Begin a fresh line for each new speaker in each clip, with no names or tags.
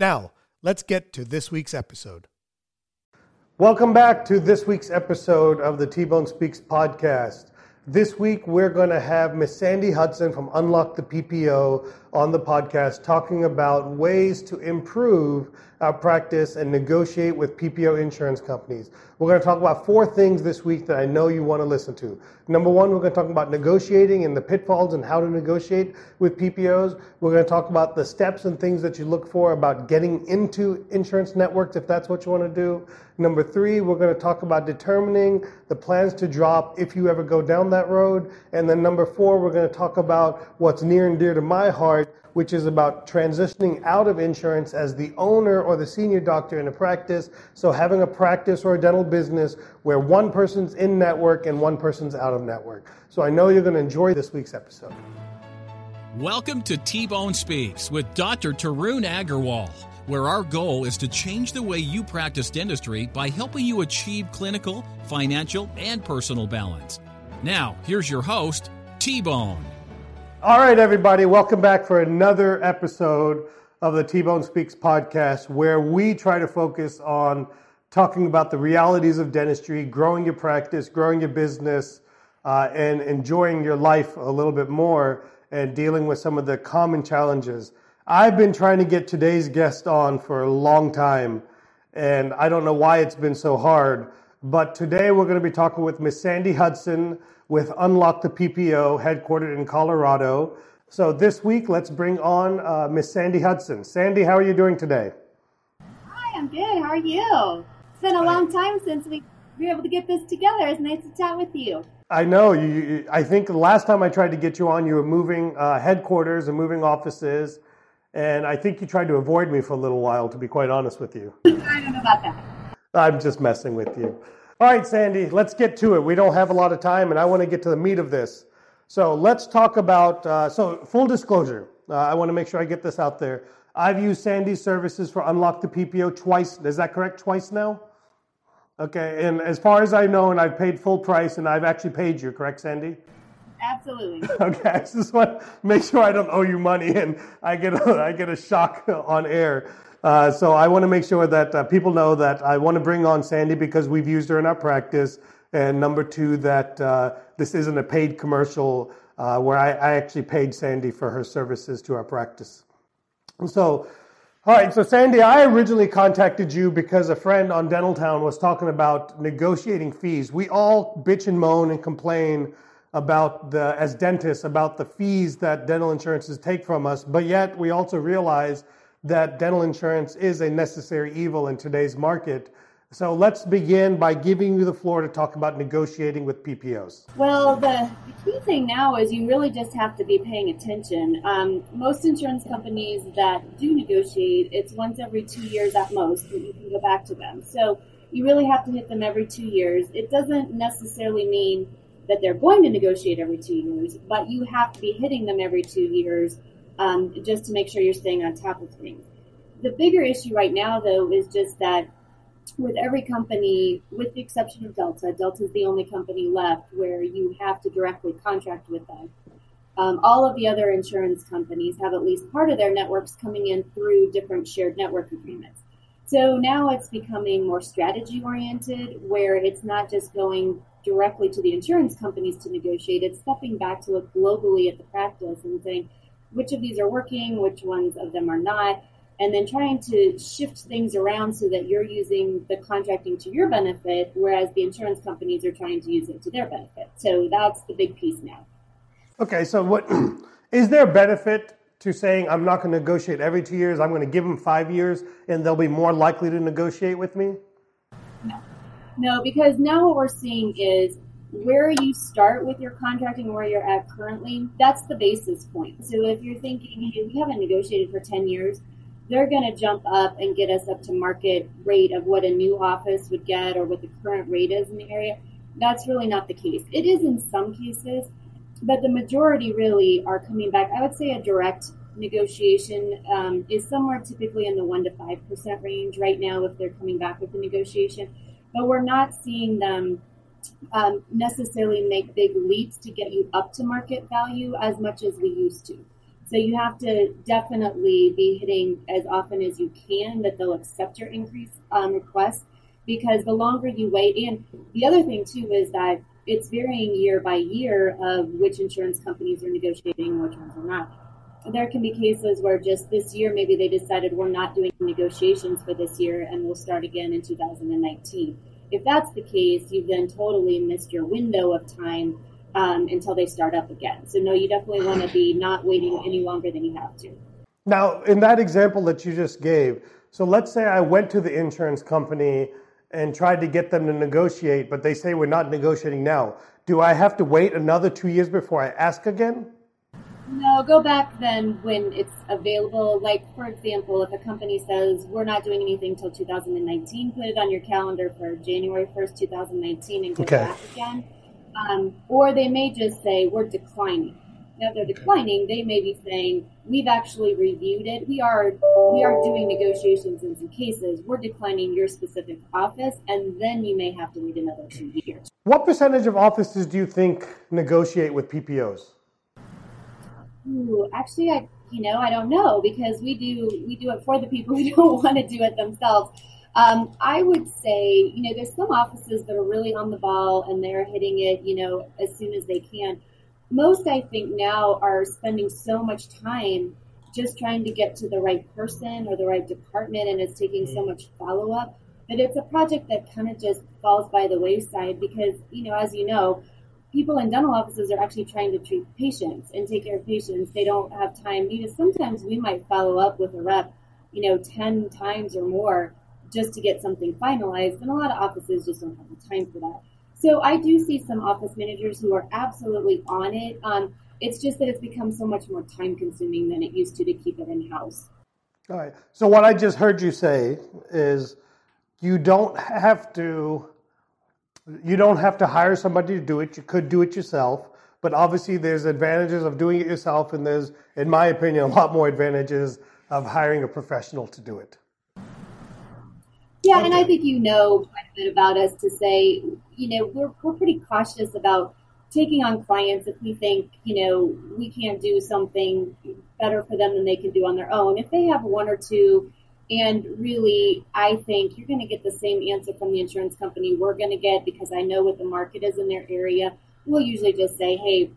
Now, let's get to this week's episode. Welcome back to this week's episode of the T Bone Speaks podcast. This week, we're going to have Miss Sandy Hudson from Unlock the PPO on the podcast talking about ways to improve our practice and negotiate with PPO insurance companies. We're going to talk about four things this week that I know you want to listen to. Number one, we're going to talk about negotiating and the pitfalls and how to negotiate with PPOs. We're going to talk about the steps and things that you look for about getting into insurance networks if that's what you want to do. Number three, we're going to talk about determining the plans to drop if you ever go down that road. And then number four, we're going to talk about what's near and dear to my heart, which is about transitioning out of insurance as the owner or the senior doctor in a practice. So having a practice or a dental business where one person's in network and one person's out of network. So I know you're going to enjoy this week's episode.
Welcome to T Bone Speaks with Dr. Tarun Agarwal, where our goal is to change the way you practice dentistry by helping you achieve clinical, financial, and personal balance. Now, here's your host, T Bone.
All right, everybody, welcome back for another episode of the T Bone Speaks podcast, where we try to focus on talking about the realities of dentistry, growing your practice, growing your business, uh, and enjoying your life a little bit more and dealing with some of the common challenges. I've been trying to get today's guest on for a long time, and I don't know why it's been so hard. But today we're going to be talking with Miss Sandy Hudson with Unlock the PPO, headquartered in Colorado. So this week, let's bring on uh, Miss Sandy Hudson. Sandy, how are you doing today?
Hi, I'm good. How are you? It's been a long time since we were able to get this together. It's nice to chat with you.
I know. You, you I think the last time I tried to get you on, you were moving uh, headquarters and moving offices, and I think you tried to avoid me for a little while. To be quite honest with you,
I don't know about that.
I'm just messing with you. All right, Sandy, let's get to it. We don't have a lot of time, and I want to get to the meat of this. So let's talk about. Uh, so full disclosure, uh, I want to make sure I get this out there. I've used Sandy's services for Unlock the PPO twice. Is that correct? Twice now. Okay, and as far as I know, and I've paid full price, and I've actually paid you. Correct, Sandy?
Absolutely.
Okay, I just want to make sure I don't owe you money, and I get a, I get a shock on air. Uh, so I want to make sure that uh, people know that I want to bring on Sandy because we've used her in our practice. And number two, that uh, this isn't a paid commercial uh, where I, I, actually paid Sandy for her services to our practice. And so, all right, so Sandy, I originally contacted you because a friend on Dental Town was talking about negotiating fees. We all bitch and moan and complain about the, as dentists, about the fees that dental insurances take from us, but yet we also realize that dental insurance is a necessary evil in today's market. So let's begin by giving you the floor to talk about negotiating with PPOs.
Well, the, key thing now is you really just have to be paying attention. Um, most insurance companies that do negotiate, it's once every two years at most that you can go back to them. So you really have to hit them every two years. It doesn't necessarily mean that they're going to negotiate every two years, but you have to be hitting them every two years um, just to make sure you're staying on top of things. The bigger issue right now, though, is just that with every company, with the exception of Delta, Delta is the only company left where you have to directly contract with them. Um, all of the other insurance companies have at least part of their networks coming in through different shared network agreements. So now it's becoming more strategy oriented, where it's not just going directly to the insurance companies to negotiate, it's stepping back to look globally at the practice and saying, which of these are working, which ones of them are not, and then trying to shift things around so that you're using the contracting to your benefit, whereas the insurance companies are trying to use it to their benefit. So that's the big piece now.
Okay, so what is there a benefit to saying I'm not going to negotiate every two years? I'm going to give them five years, and they'll be more likely to negotiate with me.
No, no, because now what we're seeing is where you start with your contracting, where you're at currently. That's the basis point. So if you're thinking, hey, we haven't negotiated for ten years they're going to jump up and get us up to market rate of what a new office would get or what the current rate is in the area. That's really not the case. It is in some cases, but the majority really are coming back. I would say a direct negotiation um, is somewhere typically in the 1% to 5% range right now if they're coming back with the negotiation. But we're not seeing them um, necessarily make big leaps to get you up to market value as much as we used to. So you have to definitely be hitting as often as you can that they'll accept your increase um, request because the longer you wait, and the other thing too is that it's varying year by year of which insurance companies are negotiating, and which ones are not. There can be cases where just this year, maybe they decided we're not doing negotiations for this year and we'll start again in 2019. If that's the case, you've then totally missed your window of time um, until they start up again. So no, you definitely want to be not waiting any longer than you have to.
Now, in that example that you just gave, so let's say I went to the insurance company and tried to get them to negotiate, but they say we're not negotiating now. Do I have to wait another two years before I ask again?
No, go back then when it's available. Like, for example, if a company says we're not doing anything till 2019, put it on your calendar for January 1st, 2019, and go okay. back again um, or they may just say, we're declining. Now they're declining, they may be saying, we've actually reviewed it. We are we are doing negotiations in some cases. We're declining your specific office, and then you may have to wait another two years.
What percentage of offices do you think negotiate with PPOs?
Ooh, actually, I you know I don't know because we do we do it for the people who don't want to do it themselves. Um, I would say, you know, there's some offices that are really on the ball and they're hitting it, you know, as soon as they can. Most, I think, now are spending so much time just trying to get to the right person or the right department, and it's taking so much follow up that it's a project that kind of just falls by the wayside because, you know, as you know, people in dental offices are actually trying to treat patients and take care of patients. They don't have time because sometimes we might follow up with a rep, you know, 10 times or more just to get something finalized, and a lot of offices just don't have the time for that. So I do see some office managers who are absolutely on it. Um, it's just that it's become so much more time consuming than it used to to keep it in house.
All right. So what I just heard you say is you don't have to you don't have to hire somebody to do it. You could do it yourself, but obviously there's advantages of doing it yourself and there's in my opinion a lot more advantages of hiring a professional to do it.
Yeah, okay. and I think you know quite a bit about us to say, you know, we're, we're pretty cautious about taking on clients if we think, you know, we can't do something better for them than they can do on their own. If they have one or two, and really, I think you're going to get the same answer from the insurance company we're going to get because I know what the market is in their area. We'll usually just say, hey,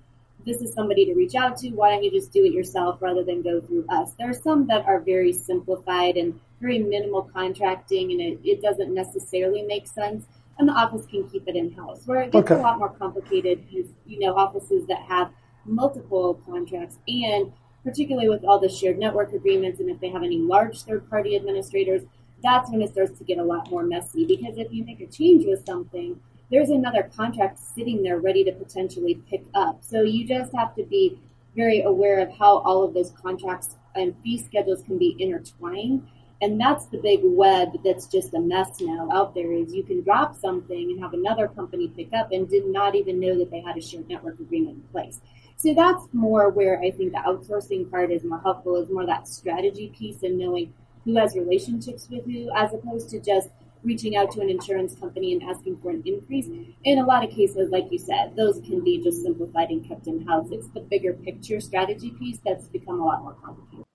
this is somebody to reach out to. Why don't you just do it yourself rather than go through us? There are some that are very simplified and very minimal contracting and it, it doesn't necessarily make sense. And the office can keep it in house. Where it gets okay. a lot more complicated is, you know, offices that have multiple contracts and particularly with all the shared network agreements and if they have any large third party administrators, that's when it starts to get a lot more messy. Because if you make a change with something, there's another contract sitting there ready to potentially pick up. So you just have to be very aware of how all of those contracts and fee schedules can be intertwined. And that's the big web that's just a mess now out there is you can drop something and have another company pick up and did not even know that they had a shared network agreement in place so that's more where i think the outsourcing part is more helpful is more that strategy piece and knowing who has relationships with who as opposed to just reaching out to an insurance company and asking for an increase in a lot of cases like you said those can be just simplified and kept in house it's the bigger picture strategy piece that's become a lot more complicated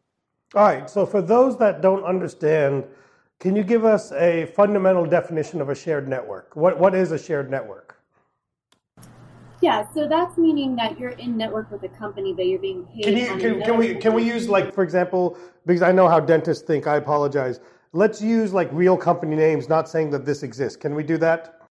all right, so for those that don't understand, can you give us a fundamental definition of a shared network? What, what is a shared network?
Yeah, so that's meaning that you're in network with a company, but you're being paid.
Can you can, can we can we use like for example because I know how dentists think. I apologize. Let's use like real company names, not saying that this exists. Can we do that?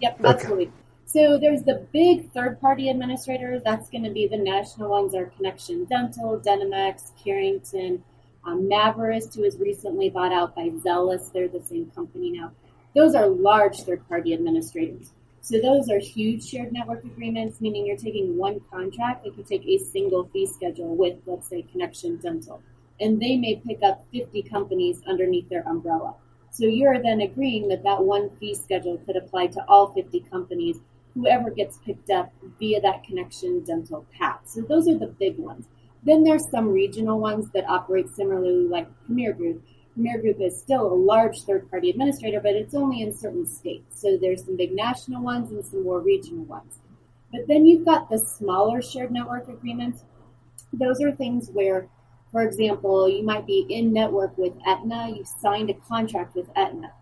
Yep, absolutely. Okay. So there's the big third-party administrators. That's going to be the national ones are Connection Dental, DenteMax, Careington, um, Maverest, who was recently bought out by Zelis. They're the same company now. Those are large third-party administrators. So those are huge shared network agreements, meaning you're taking one contract. Like you take a single fee schedule with, let's say, Connection Dental, and they may pick up 50 companies underneath their umbrella. So you're then agreeing that that one fee schedule could apply to all 50 companies, whoever gets picked up via that Connection Dental path. So those are the big ones. Then there's some regional ones that operate similarly, like Premier Group, Premier Group is still a large third party administrator, but it's only in certain states. So there's some big national ones and some more regional ones. But then you've got the smaller shared network agreements. Those are things where, for example, you might be in network with Aetna, you've signed a contract with Aetna,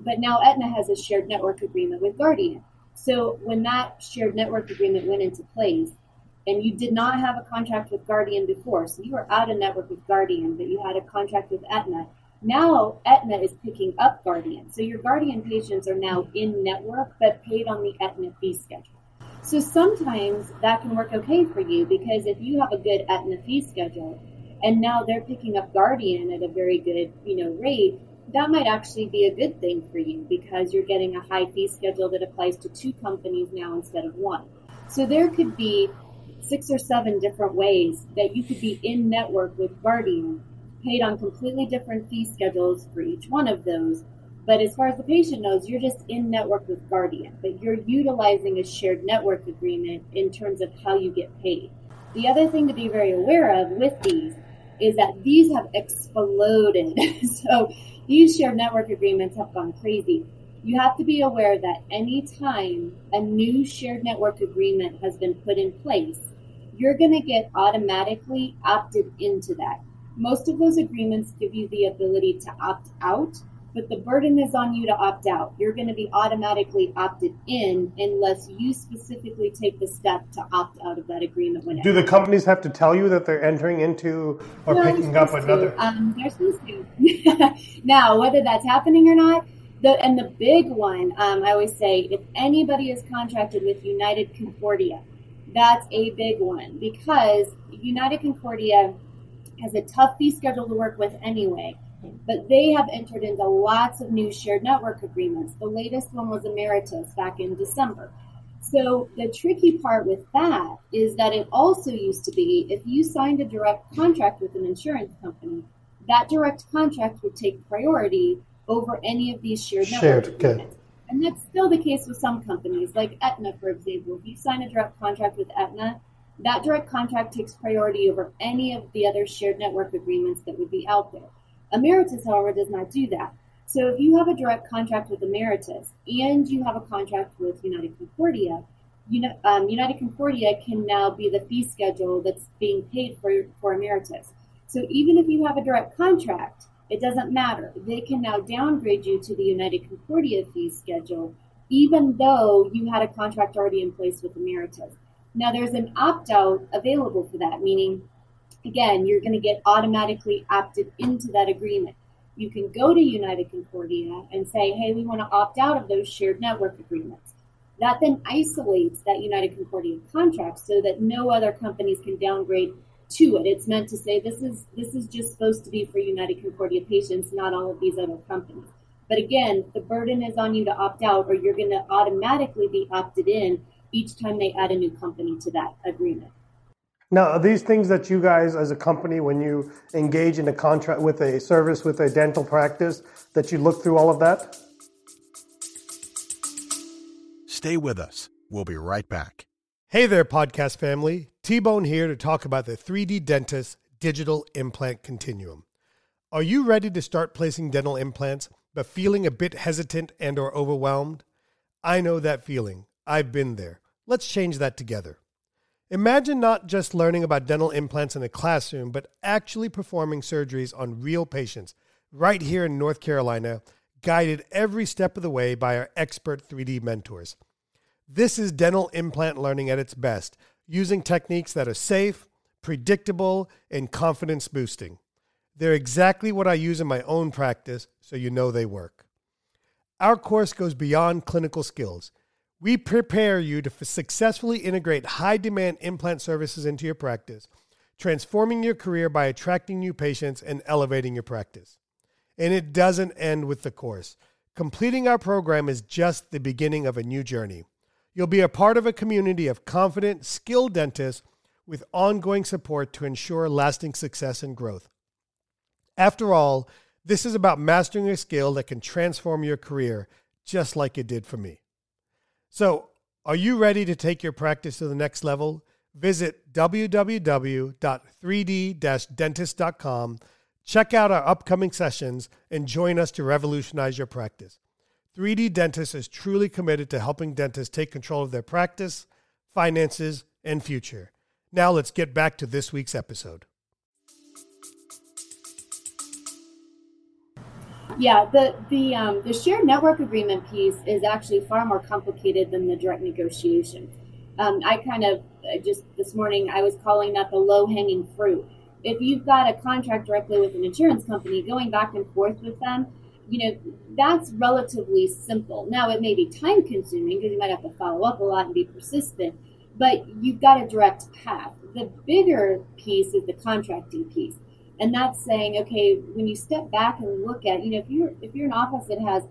but now Aetna has a shared network agreement with Guardian. So when that shared network agreement went into place, and you did not have a contract with Guardian before, so you were out of network with Guardian, but you had a contract with Aetna, now Aetna is picking up Guardian. So your Guardian patients are now in network but paid on the Aetna fee schedule. So sometimes that can work okay for you because if you have a good Aetna fee schedule and now they're picking up Guardian at a very good, you know, rate, that might actually be a good thing for you because you're getting a high fee schedule that applies to two companies now instead of one. So there could be six or seven different ways that you could be in network with Guardian paid on completely different fee schedules for each one of those. But as far as the patient knows, you're just in network with Guardian, but you're utilizing a shared network agreement in terms of how you get paid. The other thing to be very aware of with these is that these have exploded. so these shared network agreements have gone crazy. You have to be aware that anytime a new shared network agreement has been put in place, you're going to get automatically opted into that. Most of those agreements give you the ability to opt out, but the burden is on you to opt out. You're going to be automatically opted in unless you specifically take the step to opt out of that agreement. When
Do the companies have to tell you that they're entering into or no, picking up another?
Um, they're supposed to. now, whether that's happening or not, the, and the big one, um, I always say, if anybody is contracted with United Concordia, that's a big one because United Concordia has a tough fee schedule to work with anyway. But they have entered into lots of new shared network agreements. The latest one was Ameritas back in December. So the tricky part with that is that it also used to be if you signed a direct contract with an insurance company, that direct contract would take priority over any of these shared, shared network agreements. And that's still the case with some companies, like Aetna, for example. If you sign a direct contract with Aetna, that direct contract takes priority over any of the other shared network agreements that would be out there. Ameritas, however, does not do that. So if you have a direct contract with Ameritas and you have a contract with United Concordia, um, United Concordia can now be the fee schedule that's being paid for, for Ameritas. So even if you have a direct contract, it doesn't matter. They can now downgrade you to the United Concordia fee schedule, even though you had a contract already in place with Ameritas. Now, there's an opt out available for that, meaning, again, you're going to get automatically opted into that agreement. You can go to United Concordia and say, hey, we want to opt out of those shared network agreements. That then isolates that United Concordia contract so that no other companies can downgrade to it. It's meant to say this is this is just supposed to be for United Concordia patients, not all of these other companies. But again, the burden is on you to opt out, or you're going to automatically be opted in each time they add a new company to that agreement.
Now, are these things that you guys, as a company, when you engage in a contract with a service with a dental practice, that you look through all of that?
Stay with us. We'll be right back.
Hey there, podcast family. T Bone here to talk about the 3D Dentist Digital Implant Continuum. Are you ready to start placing dental implants, but feeling a bit hesitant and/or overwhelmed? I know that feeling. I've been there. Let's change that together. Imagine not just learning about dental implants in a classroom, but actually performing surgeries on real patients right here in North Carolina, guided every step of the way by our expert 3D mentors. This is dental implant learning at its best, using techniques that are safe, predictable, and confidence boosting. They're exactly what I use in my own practice, so you know they work. Our course goes beyond clinical skills. We prepare you to successfully integrate high demand implant services into your practice, transforming your career by attracting new patients and elevating your practice. And it doesn't end with the course. Completing our program is just the beginning of a new journey. You'll be a part of a community of confident, skilled dentists with ongoing support to ensure lasting success and growth. After all, this is about mastering a skill that can transform your career, just like it did for me. So, are you ready to take your practice to the next level? Visit www.3d dentist.com, check out our upcoming sessions, and join us to revolutionize your practice. 3D Dentist is truly committed to helping dentists take control of their practice, finances, and future. Now, let's get back to this week's episode.
Yeah, the the um, the shared network agreement piece is actually far more complicated than the direct negotiation. Um, I kind of just this morning I was calling that the low hanging fruit. If you've got a contract directly with an insurance company, going back and forth with them, you know that's relatively simple. Now it may be time consuming because you might have to follow up a lot and be persistent, but you've got a direct path. The bigger piece is the contracting piece and that's saying okay when you step back and look at you know if you're if you're an office that has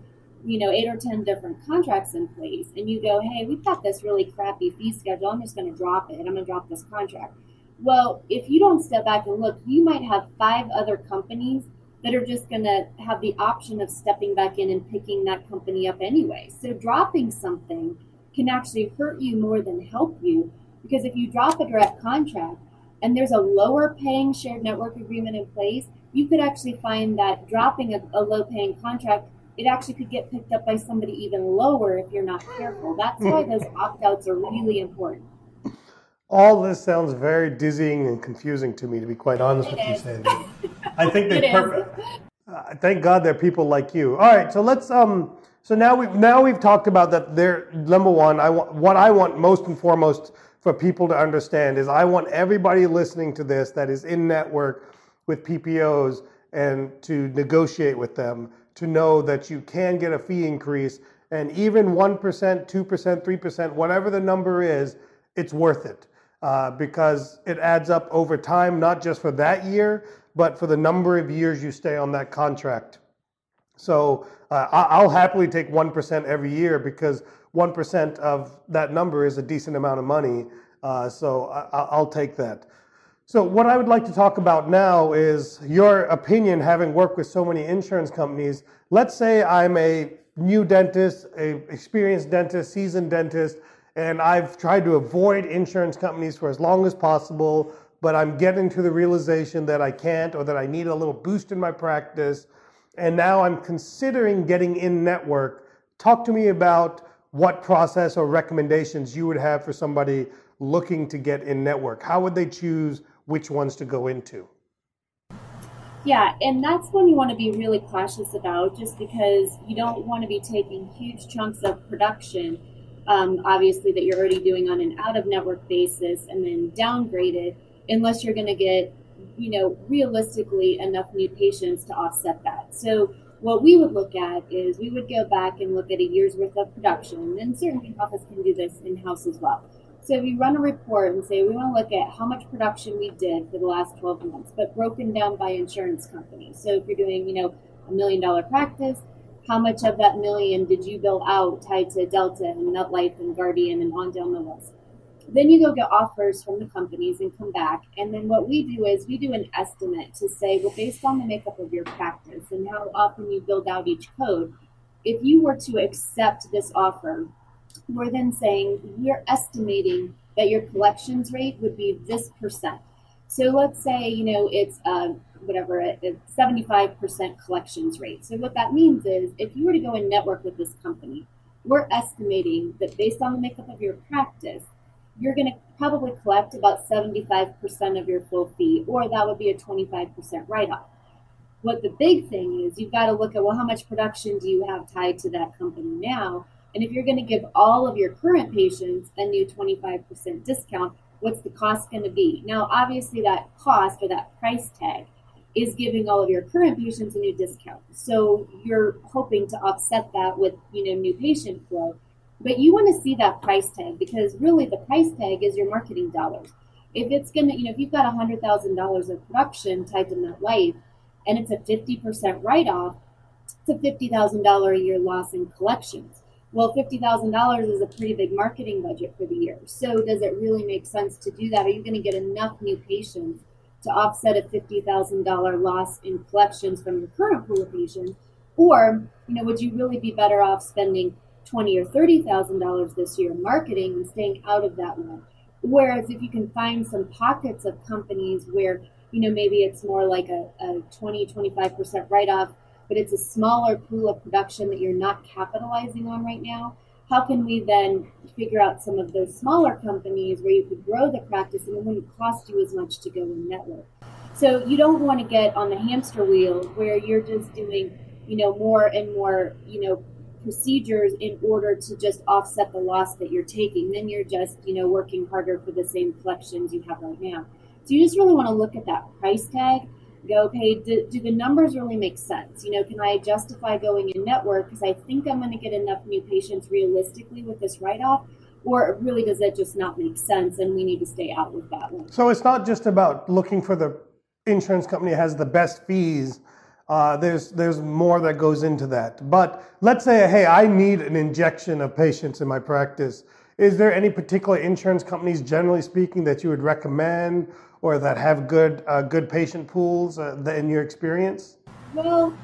you know eight or ten different contracts in place and you go hey we've got this really crappy fee schedule i'm just going to drop it i'm going to drop this contract. Well if you don't step back and look you might have five other companies that are just going to have the option of stepping back in and picking that company up anyway. So dropping something can actually hurt you more than help you because if you drop a direct contract and there's a lower paying shared network agreement in place, you could actually find that dropping a, a low paying contract, it actually could get picked up by somebody even lower if you're not careful. That's why those opt outs are really important.
All this sounds very dizzying and confusing to me, to be quite honest
it
with
is.
you, Sandy. I think they perfect. Uh, thank God there are people like you. All right, so let's um. So now we've now we've talked about that. There, number one, I want what I want most and foremost for people to understand is I want everybody listening to this that is in network with PPOs and to negotiate with them to know that you can get a fee increase and even 1%, 2%, 3%, whatever the number is, it's worth it uh, because it adds up over time, not just for that year, but for the number of years you stay on that contract. So uh, I'll happily take 1% every year because 1% of that number is a decent amount of money. Uh, so I, will take that. So, what I would like to talk about now is your opinion, having worked with so many insurance companies. Let's say I'm a new dentist, a experienced dentist, seasoned dentist, and I've tried to avoid insurance companies for as long as possible, but I'm getting to the realization that I can't or that I need a little boost in my practice. And now I'm considering getting in network. Talk to me about what process or recommendations you would have for somebody looking to get in network? How would they choose which ones to go into?
Yeah, and that's one you want to be really cautious about just because you don't want to be taking huge chunks of production, um, obviously, that you're already doing on an out of network basis and then downgrade it unless you're going to get, you know, realistically enough new patients to offset that. So, what we would look at is we would go back and look at a year's worth of production, and certain offices can do this in house as well. So you run a report and say we want to look at how much production we did for the last 12 months, but broken down by insurance company. So if you're doing, you know, a million dollar practice, how much of that million did you bill out tied to Delta and MetLife and Guardian and on down the list? Then you go get offers from the companies and come back. And then what we do is we do an estimate to say, well, based on the makeup of your practice and how often you build out each code, if you were to accept this offer, we're then saying we're estimating that your collections rate would be this percent. So let's say, you know, it's uh, whatever, a 75% collections rate. So what that means is if you were to go and network with this company, we're estimating that based on the makeup of your practice, you're going to probably collect about 75% of your full fee, or that would be a 25% write off. What the big thing is, you've got to look at well, how much production do you have tied to that company now? And if you're going to give all of your current patients a new 25% discount, what's the cost going to be? Now, obviously, that cost or that price tag is giving all of your current patients a new discount. So you're hoping to offset that with, you know, new patient flow. But you want to see that price tag because really the price tag is your marketing dollars. If it's to, you know, if you've got $100,000 of production tied to MetLife and it's a 50% write off, it's a $50,000 a year loss in collections. Well, $50,000 is a pretty big marketing budget for the year. So does it really make sense to do that? Are you going to get enough new patients to offset a $50,000 loss in collections from your current pool of patients? Or, you know, would you really be better off spending twenty or thirty thousand dollars this year in marketing and staying out of that one? Whereas if you can find some pockets of companies where, you know, maybe it's more like a, a 20, 25% write-off, but it's a smaller pool of production that you're not capitalizing on right now, how can we then figure out some of those smaller companies where you could grow the practice and it wouldn't cost you as much to go in network? So you don't want to get on the hamster wheel where you're just doing, you know, more and more, you know, procedures in order to just offset the loss that you're taking. Then you're just, you know, working harder for the same collections you have right now. So you just really want to look at that price tag go, okay, do, do, the numbers really make sense? You know, can I justify going in network because I think I'm going to get enough new patients realistically with this write off? Or really does that just not make sense and we need to stay out with that one?
So it's not just about looking for the insurance company has the best fees. Uh, there's there's more that goes into that. But let's say, hey, I need an injection of patients in my practice. Is there any particular insurance companies, generally speaking, that you would recommend, or that have good uh, good patient pools uh, in your experience?
Well,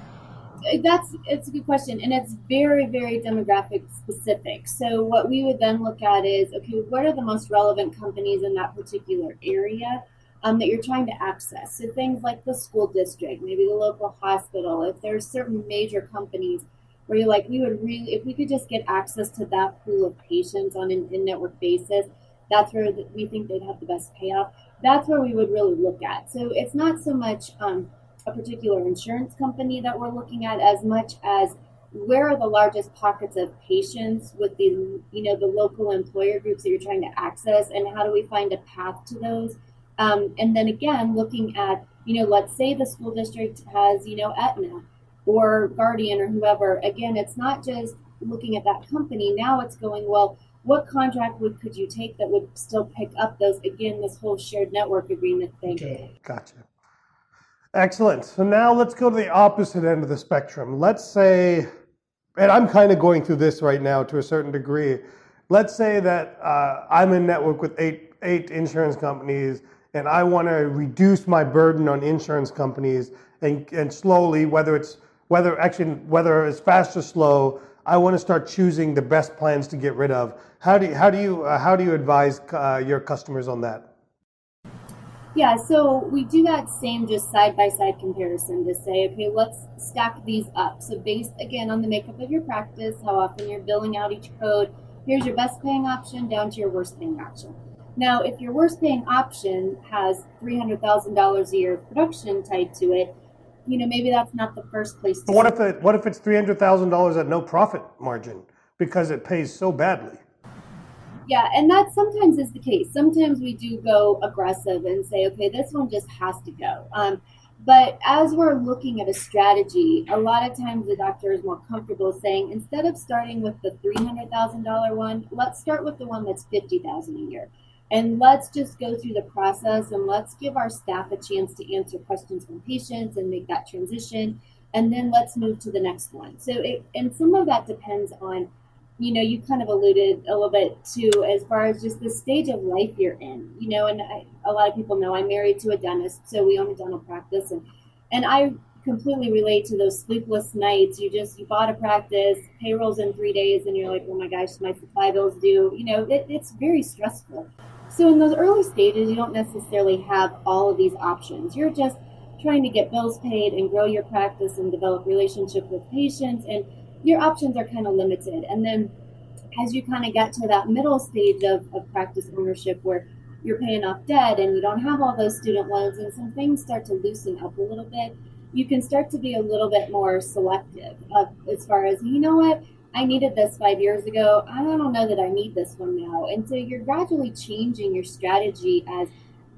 that's it's a good question, and it's very very demographic specific. So what we would then look at is okay, what are the most relevant companies in that particular area? Um, that you're trying to access. So things like the school district, maybe the local hospital. If there's certain major companies where you're like, we would really, if we could just get access to that pool of patients on an in-network basis, that's where we think they'd have the best payoff that's where we would really look at. So it's not so much um, a particular insurance company that we're looking at as much as where are the largest pockets of patients with the you know the local employer groups that you're trying to access and how do we find a path to those um, and then again looking at you know let's say the school district has you know Aetna or Guardian or whoever. Again it's not just looking at that company. Now it's going well what contract would could you take that would still pick up those again this whole shared network agreement thing? Okay.
gotcha. Excellent. So now let's go to the opposite end of the spectrum. Let's say and i'm kind of going through this right now to a certain degree. Let's say that uh, i'm in network with eight eight insurance companies and i want to reduce my burden on insurance companies and, and slowly whether it's whether actually whether it's fast or slow I want to start choosing the best plans to get rid of. How do you, how do you, uh, how do you advise uh, your customers on that?
Yeah, so we do that same just side by side comparison to say, okay, let's stack these up. So, based again on the makeup of your practice, how often you're billing out each code, here's your best paying option down to your worst paying option. Now, if your worst paying option has $300,000 a year of production tied to it, you know, maybe that's not the first place.
To what if it, what if it's three hundred thousand dollars at no profit margin because it pays so badly?
Yeah, and that sometimes is the case. Sometimes we do go aggressive and say, okay, this one just has to go. Um, but as we're looking at a strategy, a lot of times the doctor is more comfortable saying, instead of starting with the three hundred thousand dollar one, let's start with the one that's 50,000 a year and let's just go through the process and let's give our staff a chance to answer questions from patients and make that transition. And then let's move to the next one. So, it, and some of that depends on, you know, you kind of alluded a little bit to as far as just the stage of life you're in, you know, and I, a lot of people know I'm married to a dentist, so we own a dental practice. And, and I completely relate to those sleepless nights. You just, you bought a practice, payrolls in three days, and you're like, oh my gosh, my supply bills due. You know, it, it's very stressful. So in those early stages, you don't necessarily have all of these options. You're just trying to get bills paid and grow your practice and develop relationship with patients and your options are kind of limited. And then as you kind of get to that middle stage of, of practice ownership where you're paying off debt and you don't have all those student loans and some things start to loosen up a little bit, you can start to be a little bit more selective as far as, you know what, I needed this five years ago. I don't know that I need this one now. And so you're gradually changing your strategy as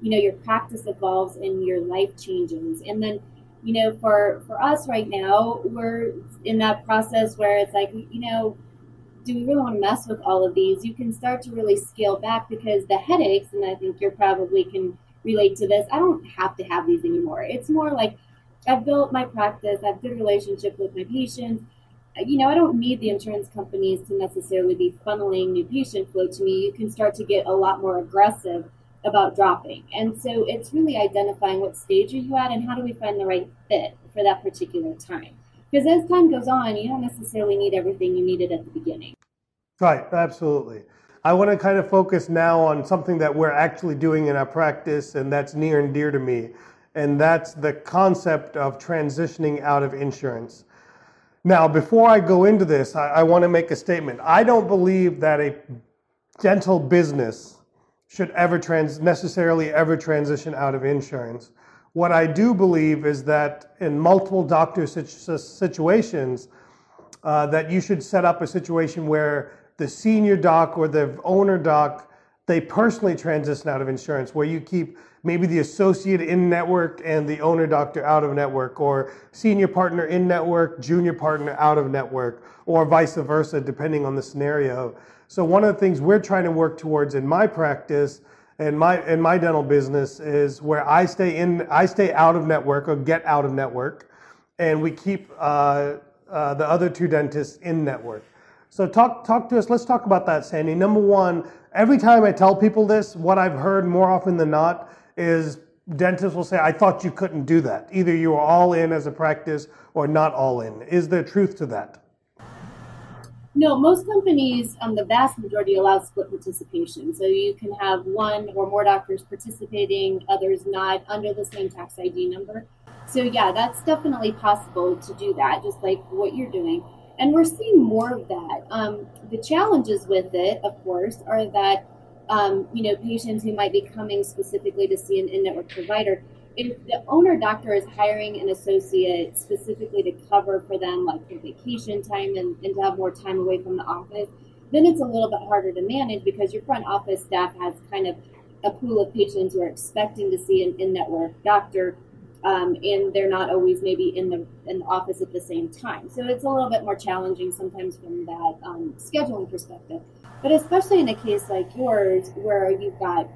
you know your practice evolves and your life changes. And then you know for for us right now, we're in that process where it's like you know do we really want to mess with all of these? You can start to really scale back because the headaches, and I think you're probably can relate to this. I don't have to have these anymore. It's more like I've built my practice, I've good relationship with my patients. You know, I don't need the insurance companies to necessarily be funneling new patient flow to me. You can start to get a lot more aggressive about dropping. And so it's really identifying what stage are you at and how do we find the right fit for that particular time. Because as time goes on, you don't necessarily need everything you needed at the beginning.
Right, absolutely. I want to kind of focus now on something that we're actually doing in our practice, and that's near and dear to me, and that's the concept of transitioning out of insurance. Now, before I go into this, I, I want to make a statement. I don't believe that a dental business should ever trans necessarily ever transition out of insurance. What I do believe is that in multiple doctor situations, uh, that you should set up a situation where the senior doc or the owner doc, they personally transition out of insurance, where you keep maybe the associate in network and the owner doctor out of network, or senior partner in network, junior partner out of network, or vice versa, depending on the scenario. So one of the things we're trying to work towards in my practice and my in my dental business is where I stay in I stay out of network or get out of network, and we keep uh, uh, the other two dentists in network. So talk talk to us. Let's talk about that, Sandy. Number one, every time I tell people this, what I've heard more often than not is dentists will say, "I thought you couldn't do that. Either you are all in as a practice or not all in." Is there truth to that?
No, most companies, um, the vast majority allow split participation. So you can have one or more doctors participating, others not under the same tax ID number. So yeah, that's definitely possible to do that, just like what you're doing. And we're seeing more of that. Um, the challenges with it, of course, are that um, you know patients who might be coming specifically to see an in-network provider if the owner doctor is hiring an associate specifically to cover for them, like for vacation time and, and to have more time away from the office, then it's a little bit harder to manage because your front office staff has kind of a pool of patients who are expecting to see an in-network doctor, um, and they're not always maybe in the in the office at the same time. So it's a little bit more challenging sometimes from that um, scheduling perspective. But especially in a case like yours, where you've got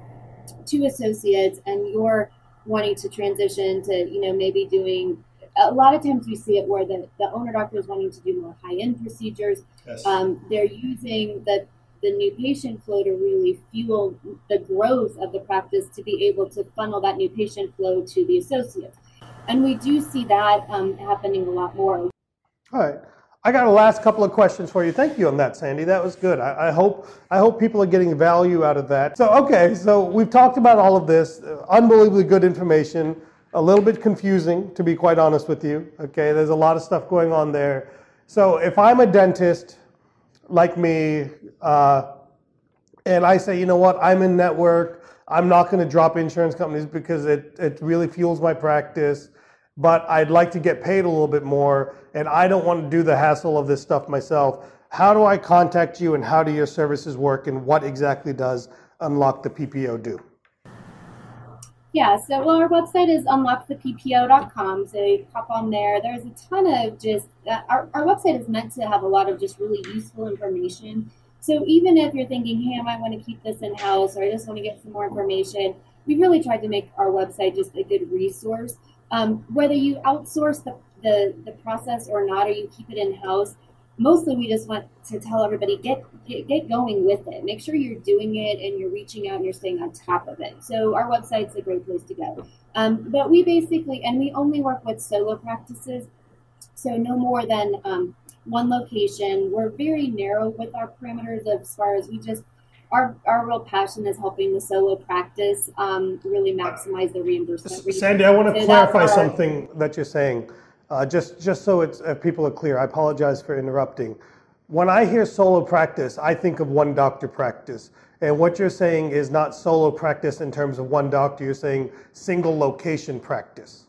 two associates and you're wanting to transition to, you know, maybe doing a lot of times we see it where the, the owner doctor is wanting to do more high end procedures. Yes. Um, they're using the the new patient flow to really fuel the growth of the practice to be able to funnel that new patient flow to the associates. And we do see that um, happening a lot more.
All right. I got a last couple of questions for you. Thank you on that, Sandy. That was good. I, I, hope I hope people are getting value out of that. So okay, so we've talked about all of this. Unbelievably good information. A little bit confusing, to be quite honest with you. Okay, there's a lot of stuff going on there. So if I'm a dentist, like me, uh, and I say, you know what, I'm in network. I'm not going to drop insurance companies because it it really fuels my practice but I'd like to get paid a little bit more and I don't want to do the hassle of this stuff myself. How do I contact you and how do your services work and what exactly does Unlock the PPO do?
Yeah, so well, our website is unlocktheppo.com. So you pop on there. There's a ton of just, uh, our, our website is meant to have a lot of just really useful information. So even if you're thinking, hey, I might want to keep this in house or I just want to get some more information, we really tried to make our website just a good resource. Um, whether you outsource the, the, the process or not, or you keep it in house, mostly we just want to tell everybody get, get, get going with it. Make sure you're doing it and you're reaching out and you're staying on top of it. So our website's a great place to go. Um, but we basically and we only work with solo practices, so no more than um, one location. We're very narrow with our parameters as far as we just our, our real passion is helping the solo practice um, really maximize the reimbursement.
Sandy, I want to so clarify something that you're saying, uh, just just so it's uh, people are clear. I apologize for interrupting. When I hear solo practice, I think of one doctor practice. And what you're saying is not solo practice in terms of one doctor. You're saying single location practice.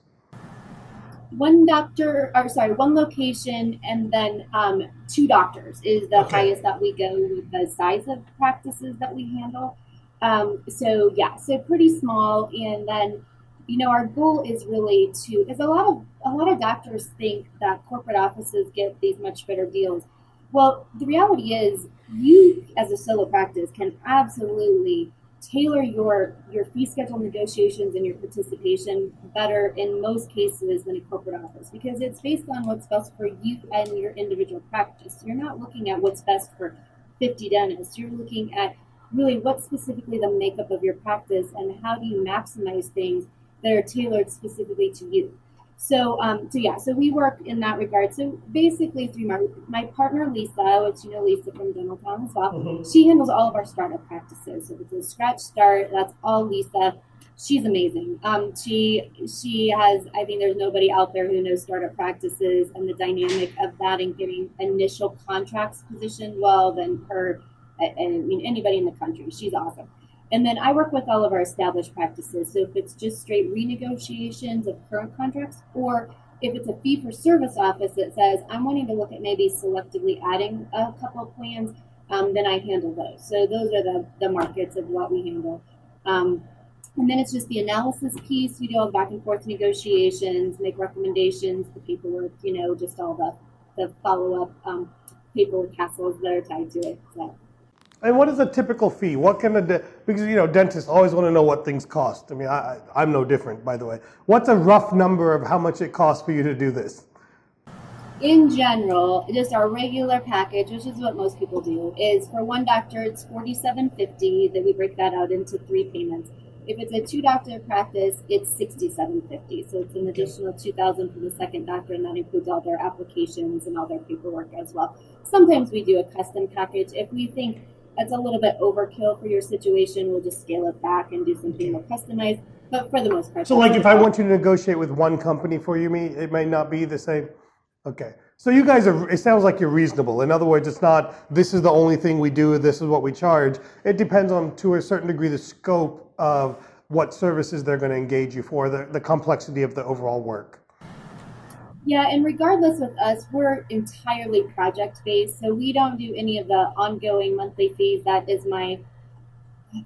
One doctor, or sorry, one location, and then um, two doctors is the okay. highest that we go with the size of practices that we handle. Um, so yeah, so pretty small, and then you know our goal is really to because a lot of a lot of doctors think that corporate offices get these much better deals. Well, the reality is, you as a solo practice can absolutely tailor your your fee schedule negotiations and your participation better in most cases than a corporate office because it's based on what's best for you and your individual practice. You're not looking at what's best for 50 dentists. You're looking at really what specifically the makeup of your practice and how do you maximize things that are tailored specifically to you. So, um, so yeah, so we work in that regard. So basically, through my my partner Lisa, which you know Lisa from Dental Town as well, mm-hmm. she handles all of our startup practices. So it's a scratch start. That's all Lisa. She's amazing. Um, she she has. I think there's nobody out there who knows startup practices and the dynamic of that and getting initial contracts positioned well than her. I, I mean, anybody in the country. She's awesome. And then I work with all of our established practices. So if it's just straight renegotiations of current contracts, or if it's a fee for service office that says, I'm wanting to look at maybe selectively adding a couple of plans, um, then I handle those. So those are the, the markets of what we handle. Um, and then it's just the analysis piece. We do all back and forth negotiations, make recommendations, the paperwork, you know, just all the, the follow up um, paperwork hassles that are tied to it. So.
And what is a typical fee? What can a de- because you know dentists always want to know what things cost. I mean, I, I'm no different, by the way. What's a rough number of how much it costs for you to do this?
In general, just our regular package, which is what most people do, is for one doctor it's forty-seven fifty. Then we break that out into three payments. If it's a two doctor practice, it's sixty-seven fifty. So it's an additional two thousand for the second doctor, and that includes all their applications and all their paperwork as well. Sometimes we do a custom package if we think that's a little bit overkill for your situation. We'll just scale it back and do something more customized. But for the most part,
so like if I want you to negotiate with one company for you, me it may not be the same. Okay, so you guys are. It sounds like you're reasonable. In other words, it's not this is the only thing we do. This is what we charge. It depends on to a certain degree the scope of what services they're going to engage you for, the, the complexity of the overall work.
Yeah, and regardless with us, we're entirely project based. So we don't do any of the ongoing monthly fees. That is my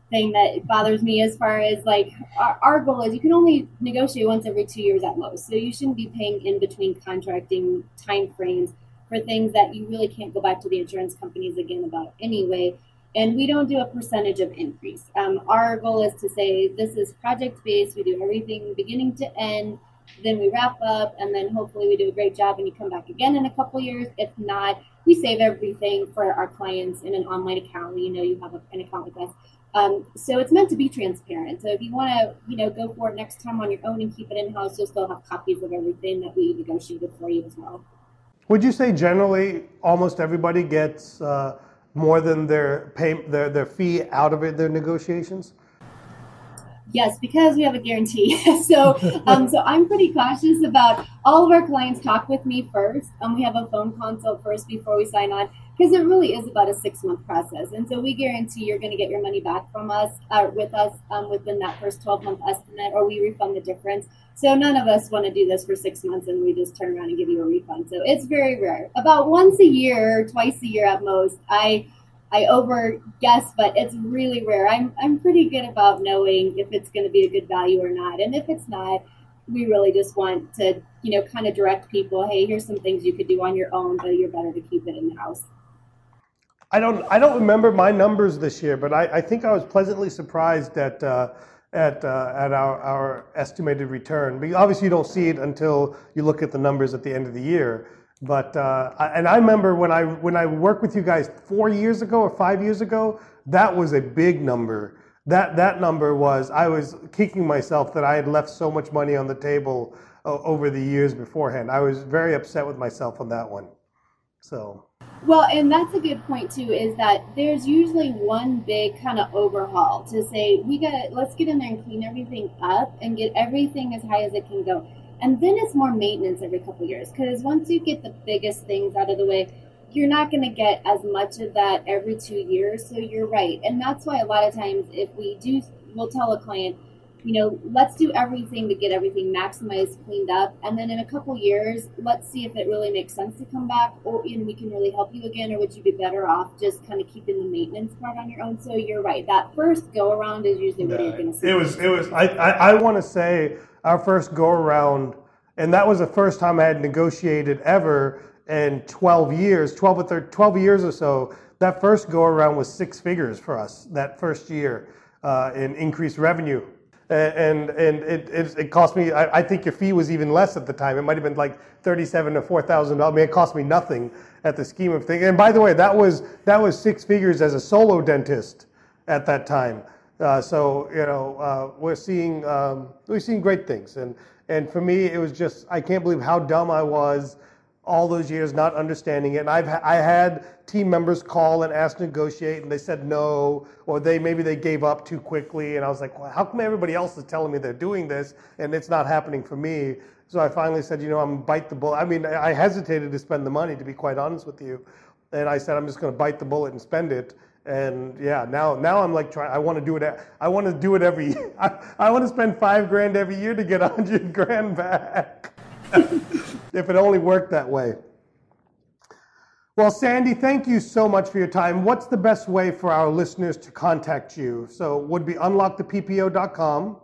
thing that bothers me as far as like our, our, goal is you can only negotiate once every two years at most. So you shouldn't be paying in between contracting time frames for things that you really can't go back to the insurance companies again about anyway. And we don't do a percentage of increase. Um, our goal is to say this is project based. We do everything beginning to end then we wrap up, and then hopefully we do a great job and you come back again in a couple years. If not, we save everything for our clients in an online account. You know, you have an account with us. Um, so it's meant to be transparent. So if you want to, you know, go for it next time on your own and keep it in house, you'll still have copies of everything that we negotiated for you as well.
Would you say generally almost everybody gets uh, more than their pay their, their fee out of it, their negotiations?
Yes, because we have a guarantee. so, um, so I'm pretty cautious about all of our clients talk with me first. Um, we have a phone consult first before we sign on because it really is about a six month process, and so we guarantee you're going to get your money back from us uh, with us um, within that first 12 month estimate, or we refund the difference. So none of us want to do this for six months and we just turn around and give you a refund. So it's very rare. About once a year, twice a year at most, I I over guess, but it's really rare. I'm I'm pretty good about knowing if it's going to be a good value or not, and if it's not, we really just want to you know kind of direct people. Hey, here's some things you could do on your own, but you're better to keep it in the house.
I don't I don't remember my numbers this year, but I, I think I was pleasantly surprised at. Uh, at uh, at our, our estimated return. But obviously, you don't see it until you look at the numbers at the end of the year. But uh, and I remember when I when I worked with you guys four years ago or five years ago, that was a big number. That that number was I was kicking myself that I had left so much money on the table uh, over the years beforehand. I was very upset with myself on that one. So.
Well, and that's a good point too. Is that there's usually one big kind of overhaul to say we got let's get in there and clean everything up and get everything as high as it can go and then it's more maintenance every couple years because once you get the biggest things out of the way, you're not going to get as much of that every two years. So you're right. And that's why a lot of times, if we do, we'll tell a client, you know, let's do everything to get everything maximized, cleaned up, and then in a couple years, let's see if it really makes sense to come back, or and we can really help you again, or would you be better off just kind of keeping the maintenance part on your own? So you're right. That first go around is usually what you're going to see.
It was. It was. I. I, I want to say our first go around, and that was the first time I had negotiated ever in 12 years, 12 or 13, 12 years or so. That first go around was six figures for us that first year uh, in increased revenue and and it, it, it cost me. I, I, think your fee was even less at the time. It might have been like thirty-seven to four thousand dollars. I mean, it cost me nothing at the scheme of things. And by the way, that was that was six figures as a solo dentist at that time. Uh, so you know, uh, we're seeing um, we're seeing great things, and and for me, it was just I can't believe how dumb I was all those years not understanding it. And I've I had team members call and ask to negotiate, and they said no, or they maybe they gave up too quickly. And I was like, well, how come everybody else is telling me they're doing this and it's not happening for me? So I finally said, you know, I'm bite the bullet. I mean, I hesitated to spend the money, to be quite honest with you. And I said, I'm just going to bite the bullet and spend it. And yeah, now now I'm like trying. I want to do it. I want to do it every. I, I want to spend five grand every year to get a hundred grand back. if it only worked that way. Well, Sandy, thank you so much for your time. What's the best way for our listeners to contact you? So, would be unlocktheppo.com.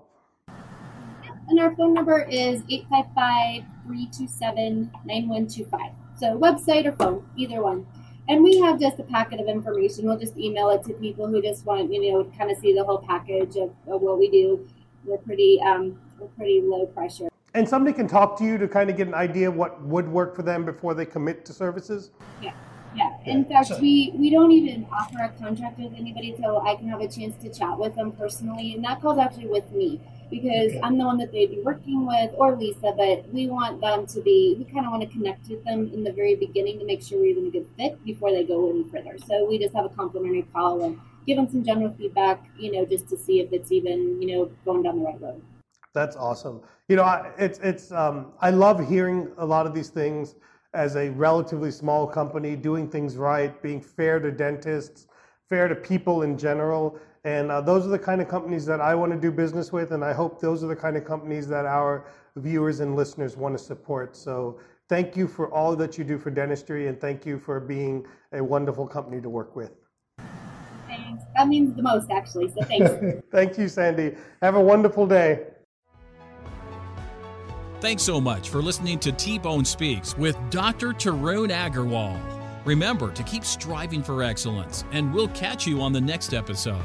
And our phone number is 855 327 9125. So, website or phone, either one. And we have just a packet of information. We'll just email it to people who just want, you know, kind of see the whole package of, of what we do. We're pretty, um, we're pretty low pressure.
And somebody can talk to you to kind of get an idea what would work for them before they commit to services?
Yeah. Yeah. In fact, so, we, we don't even offer a contract with anybody until I can have a chance to chat with them personally. And that call's actually with me because. I'm the one that they'd be working with or Lisa, but we want them to be, we kind of want to connect with them in the very beginning to make sure we're even a good fit before they go any further. So we just have a complimentary call and give them some general feedback, you know, just to see if it's even, you know, going down the right road.
That's awesome. You know, it's it's um, I love hearing a lot of these things as a relatively small company doing things right, being fair to dentists, fair to people in general, and uh, those are the kind of companies that I want to do business with, and I hope those are the kind of companies that our viewers and listeners want to support. So thank you for all that you do for dentistry, and thank you for being a wonderful company to work with.
Thanks. That means the most, actually. So thanks.
thank you, Sandy. Have a wonderful day.
Thanks so much for listening to T Bone Speaks with Dr. Tarun Agarwal. Remember to keep striving for excellence, and we'll catch you on the next episode.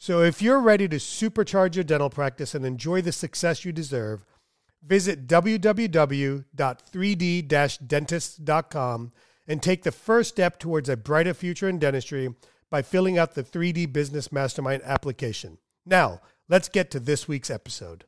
So if you're ready to supercharge your dental practice and enjoy the success you deserve, visit www.3d-dentist.com and take the first step towards a brighter future in dentistry by filling out the 3D Business Mastermind application. Now, Let's get to this week's episode.